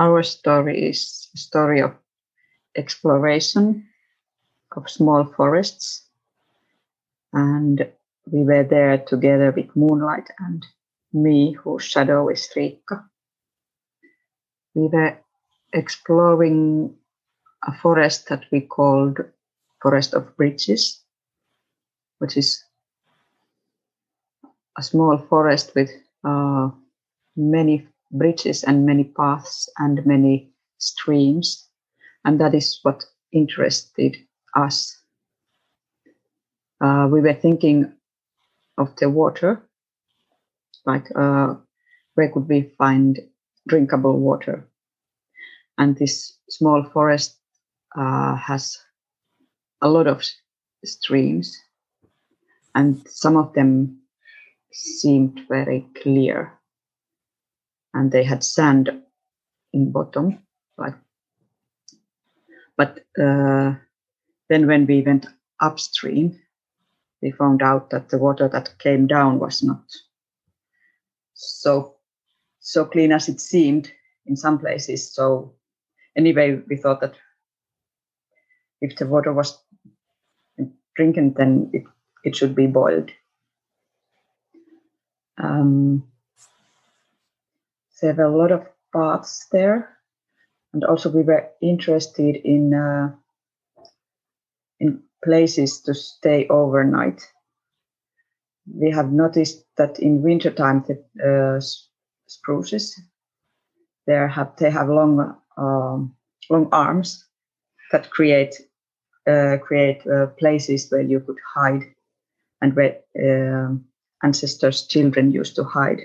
our story is a story of exploration of small forests. And we were there together with Moonlight and me, whose shadow is Riikka. We were exploring a forest that we called Forest of Bridges, which is a small forest with uh, many bridges and many paths and many streams. And that is what interested us. Uh, we were thinking of the water, like uh, where could we find drinkable water? And this small forest uh, has a lot of streams, and some of them seemed very clear, and they had sand in bottom, like. But uh, then, when we went upstream, we found out that the water that came down was not so so clean as it seemed in some places. So anyway, we thought that if the water was drinking, then it, it should be boiled. Um, there were a lot of paths there, and also we were interested in uh, in places to stay overnight. We have noticed that in wintertime the uh, spruces they have they have long um, long arms that create uh, create uh, places where you could hide and where uh, ancestors' children used to hide.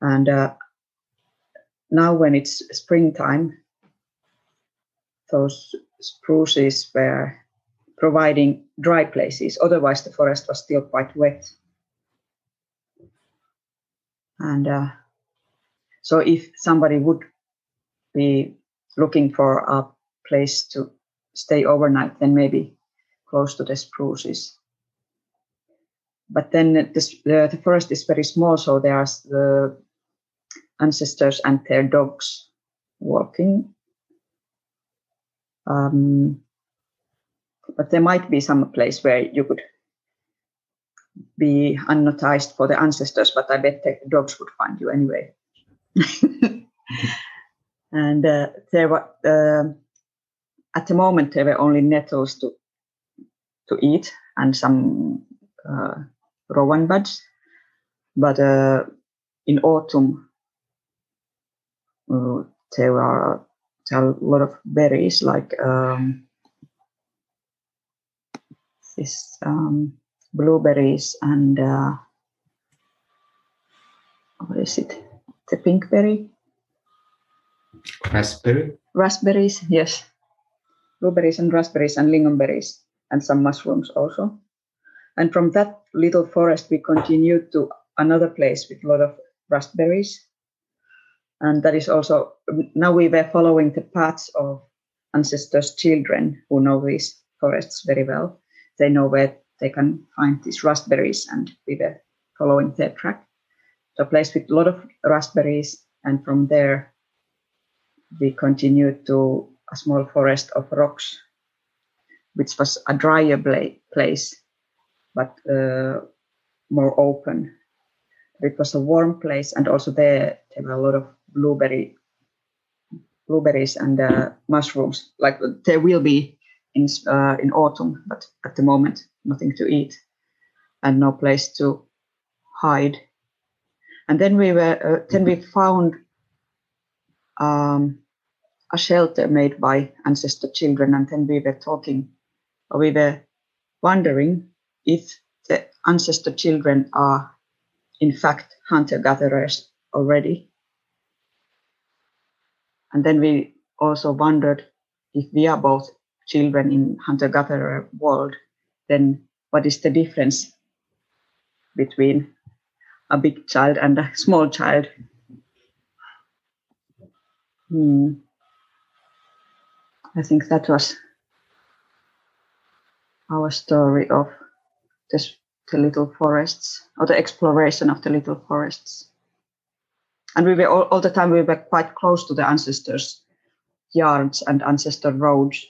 And uh, now, when it's springtime, those spruces were providing dry places. Otherwise, the forest was still quite wet. And uh, so, if somebody would be looking for a place to stay overnight, then maybe close to the spruces. But then this, the, the forest is very small, so there are the ancestors and their dogs walking. Um, but there might be some place where you could be unnoticed for the ancestors, but I bet the dogs would find you anyway. and uh, there were uh, at the moment there were only nettles to to eat and some uh, rowan buds, but uh, in autumn there are there are a lot of berries like um, this um, blueberries and uh, what is it? The pink berry. Raspberry. Raspberries, yes blueberries and raspberries and lingonberries and some mushrooms also. And from that little forest, we continued to another place with a lot of raspberries. And that is also, now we were following the paths of ancestors' children who know these forests very well. They know where they can find these raspberries, and we were following their track. So, a place with a lot of raspberries, and from there, we continued to a small forest of rocks, which was a drier place, but uh, more open. It was a warm place, and also there there were a lot of blueberry blueberries and uh, mushrooms. Like there will be in uh, in autumn, but at the moment nothing to eat and no place to hide. And then we were uh, then we found um, a shelter made by ancestor children, and then we were talking, or we were wondering if the ancestor children are in fact hunter gatherers already. And then we also wondered if we are both children in hunter gatherer world, then what is the difference between a big child and a small child? Hmm. I think that was our story of this, the little forests or the exploration of the little forests. And we were all, all the time we were quite close to the ancestors' yards and ancestor roads,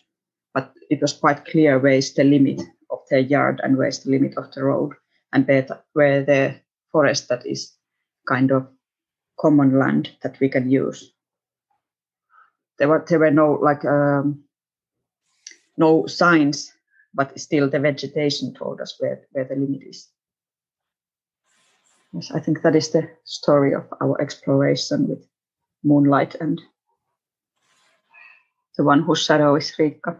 but it was quite clear where is the limit of their yard and where is the limit of the road, and where the, where the forest that is kind of common land that we can use. There were there were no like um, no signs, but still the vegetation told us where, where the limit is. Yes, I think that is the story of our exploration with moonlight and the one whose shadow is Riikka.